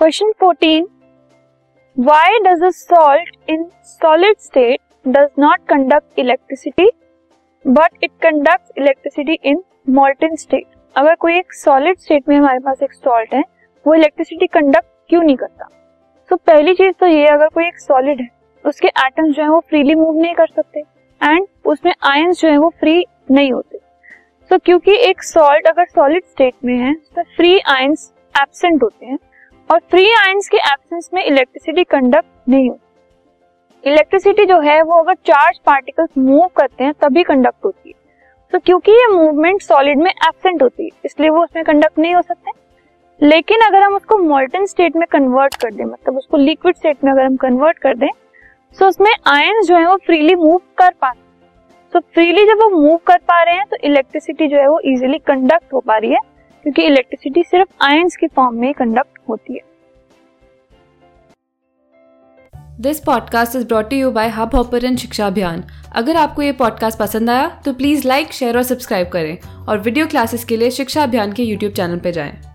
Question 14 why does a salt in solid state does not conduct electricity but it conduct electricity in molten state अगर कोई एक solid state में हमारे पास एक salt है वो इलेक्ट्रिसिटी कंडक्ट क्यों नहीं करता? तो so, पहली चीज़ तो ये अगर कोई एक सॉलिड है उसके एटम्स जो है वो फ्रीली मूव नहीं कर सकते एंड उसमें आयंस जो है वो फ्री नहीं होते। तो so, क्योंकि एक सॉल्ट अगर सॉलिड स्टेट में है तो फ्री आयंस एबसेंट होते हैं। और फ्री आयंस के एब्सेंस में इलेक्ट्रिसिटी कंडक्ट नहीं होती। इलेक्ट्रिसिटी जो है, वो अगर चार्ज पार्टिकल्स मूव करते हैं, तभी कंडक्ट होती है। तो क्योंकि ये मूवमेंट सॉलिड में एबसेंट होती है, इसलिए वो उसमें कंडक्ट नहीं हो सकते। लेकिन अगर हम उसको मोल्टन स्टेट में कन्वर्ट कर दें मतलब उसको लिक्विड स्टेट में अगर हम कन्वर्ट कर दें तो उसमें आयंस जो है, वो फ्रीली मूव कर पाते तो फ्रीली जब वो मूव कर पा रहे हैं तो इलेक्ट्रिसिटी जो है, वो इजीली कंडक्ट हो पा रही है। क्योंकि इलेक्ट्रिसिटी सिर्फ़ आयंस के फॉर्म में कंडक्ट होती है। This podcast is brought you by Hubhopper शिक्षा अभियान अगर आपको ये पॉडकास्ट पसंद आया तो प्लीज़ लाइक शेयर और सब्सक्राइब करें। और वीडियो क्लासेस के लिए शिक्षा अभियान के यूट्यूब चैनल पर जाएँ।